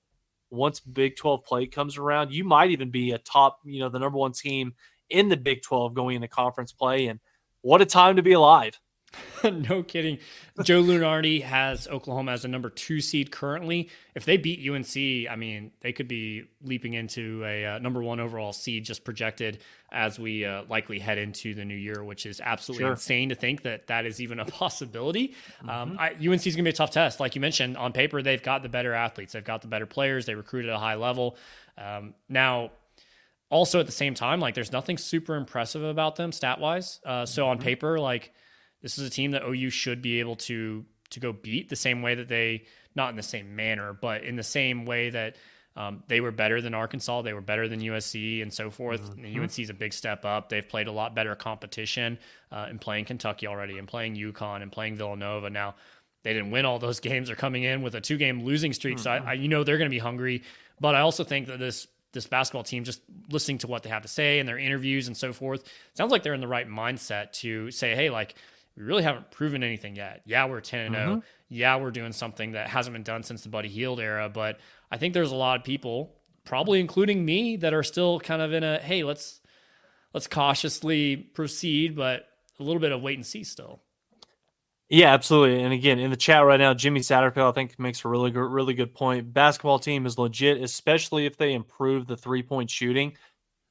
once Big 12 play comes around. You might even be a top, you know, the number one team in the Big 12 going into conference play. And what a time to be alive. no kidding. Joe Lunardi has Oklahoma as a number two seed currently. If they beat UNC, I mean, they could be leaping into a uh, number one overall seed just projected as we uh, likely head into the new year, which is absolutely sure. insane to think that that is even a possibility. Um, mm-hmm. Um, UNC is going to be a tough test. Like you mentioned, on paper, they've got the better athletes, they've got the better players, they recruited at a high level. Um, now, also at the same time, like there's nothing super impressive about them stat wise. Uh, so mm-hmm. on paper, like, this is a team that OU should be able to to go beat the same way that they not in the same manner, but in the same way that um, they were better than Arkansas, they were better than USC, and so forth. Mm-hmm. UNC is a big step up. They've played a lot better competition uh, in playing Kentucky already, and playing UConn, and playing Villanova. Now they didn't win all those games. They're coming in with a two game losing streak, mm-hmm. so I, I, you know they're going to be hungry. But I also think that this this basketball team, just listening to what they have to say and their interviews and so forth, sounds like they're in the right mindset to say, hey, like we really haven't proven anything yet. Yeah, we're 10 and 0. Mm-hmm. Yeah, we're doing something that hasn't been done since the Buddy Hield era, but I think there's a lot of people, probably including me, that are still kind of in a hey, let's let's cautiously proceed, but a little bit of wait and see still. Yeah, absolutely. And again, in the chat right now, Jimmy Satterfield, I think makes a really good, really good point. Basketball team is legit, especially if they improve the three point shooting.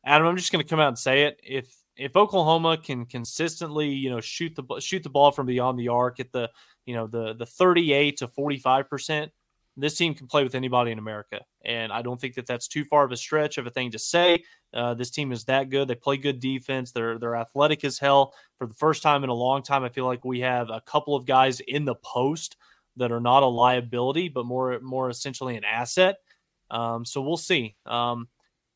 Adam, I'm just going to come out and say it. If if Oklahoma can consistently, you know, shoot the shoot the ball from beyond the arc at the, you know, the the 38 to 45 percent, this team can play with anybody in America. And I don't think that that's too far of a stretch of a thing to say. Uh, this team is that good. They play good defense. They're they're athletic as hell. For the first time in a long time, I feel like we have a couple of guys in the post that are not a liability, but more more essentially an asset. Um, so we'll see. Um,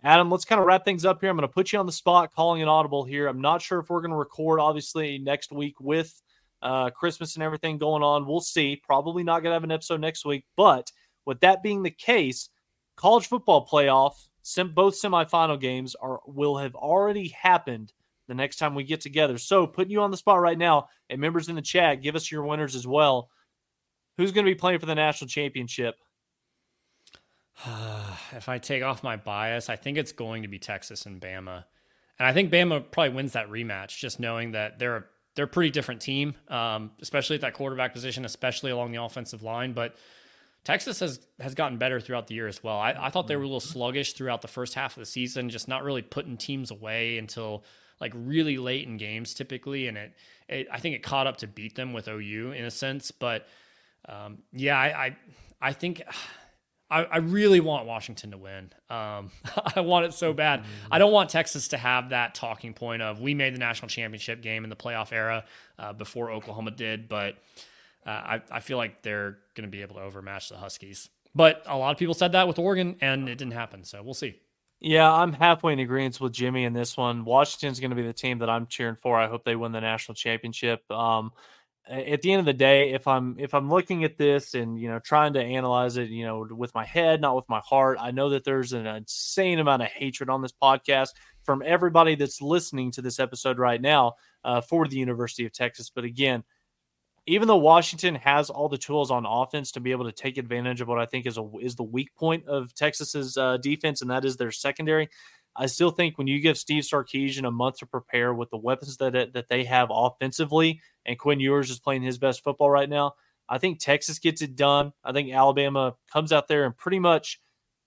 Adam, let's kind of wrap things up here. I'm going to put you on the spot calling an audible here. I'm not sure if we're going to record, obviously, next week with uh, Christmas and everything going on. We'll see. Probably not going to have an episode next week. But with that being the case, college football playoff, sem- both semifinal games are will have already happened the next time we get together. So putting you on the spot right now, and members in the chat, give us your winners as well. Who's going to be playing for the national championship? if I take off my bias, I think it's going to be Texas and Bama. And I think Bama probably wins that rematch, just knowing that they're a, they're a pretty different team, um, especially at that quarterback position, especially along the offensive line. But Texas has has gotten better throughout the year as well. I, I thought they were a little sluggish throughout the first half of the season, just not really putting teams away until like really late in games typically, and it, it I think it caught up to beat them with OU in a sense. But um, yeah, I, I I think I, I really want Washington to win. Um, I want it so bad. I don't want Texas to have that talking point of we made the national championship game in the playoff era uh, before Oklahoma did, but uh, I, I feel like they're going to be able to overmatch the Huskies. But a lot of people said that with Oregon, and it didn't happen. So we'll see. Yeah, I'm halfway in agreement with Jimmy in this one. Washington's going to be the team that I'm cheering for. I hope they win the national championship. Um, at the end of the day, if I'm if I'm looking at this and you know trying to analyze it, you know, with my head, not with my heart, I know that there's an insane amount of hatred on this podcast from everybody that's listening to this episode right now uh, for the University of Texas. But again, even though Washington has all the tools on offense to be able to take advantage of what I think is a is the weak point of Texas's uh, defense, and that is their secondary. I still think when you give Steve Sarkisian a month to prepare with the weapons that that they have offensively, and Quinn Ewers is playing his best football right now, I think Texas gets it done. I think Alabama comes out there and pretty much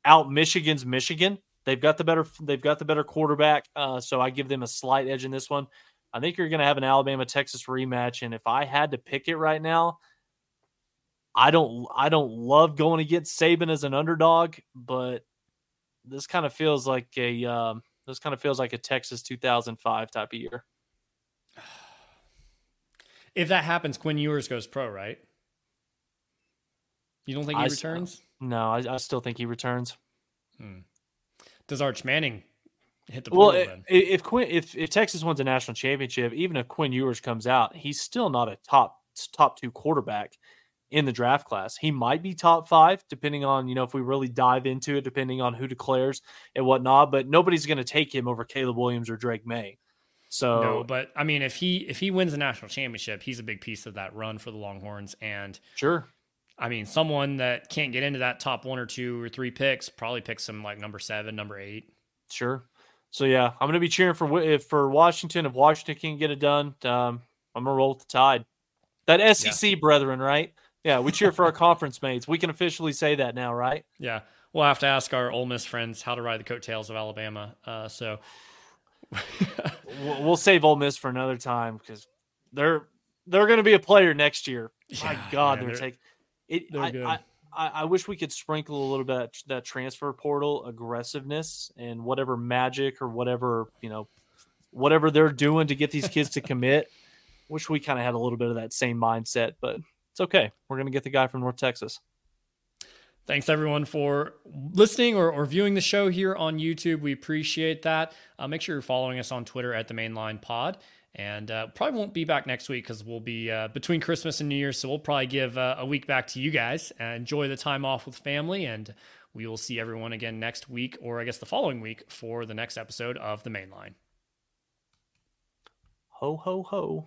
out Michigan's Michigan. They've got the better they've got the better quarterback, uh, so I give them a slight edge in this one. I think you're going to have an Alabama Texas rematch, and if I had to pick it right now, I don't I don't love going against Saban as an underdog, but this kind of feels like a um, this kind of feels like a Texas 2005 type of year. If that happens, Quinn Ewers goes pro, right? You don't think he I, returns? No, I, I, still think he returns. Hmm. Does Arch Manning hit the well? If, if Quinn, if if Texas wins a national championship, even if Quinn Ewers comes out, he's still not a top top two quarterback in the draft class. He might be top five, depending on, you know, if we really dive into it, depending on who declares and whatnot. But nobody's going to take him over Caleb Williams or Drake Maye. So no, but I mean, if he if he wins the national championship, he's a big piece of that run for the Longhorns. And sure, I mean, someone that can't get into that top one or two or three picks probably picks him like number seven, number eight. Sure. So yeah, I'm going to be cheering for for Washington. If Washington can get it done, um, I'm going to roll with the tide. That SEC yeah. brethren, right? Yeah, we cheer for our conference mates. We can officially say that now, right? Yeah. We'll have to ask our Ole Miss friends how to ride the coattails of Alabama. Uh, so we'll save Ole Miss for another time because they're they're going to be a player next year. My yeah, God, they're, they're taking it. They're. I, I, I, wish we could sprinkle a little bit that transfer portal aggressiveness and whatever magic or whatever you know, whatever they're doing to get these kids to commit. Wish we kind of had a little bit of that same mindset, but it's okay. We're going to get the guy from North Texas. Thanks everyone for listening or, or viewing the show here on YouTube. We appreciate that. Uh, make sure you're following us on Twitter at the Mainline Pod. And uh, probably won't be back next week because we'll be uh, between Christmas and New Year's. So we'll probably give uh, a week back to you guys. enjoy the time off with family. And we will see everyone again next week, or I guess the following week, for the next episode of The Mainline. Ho, ho, ho.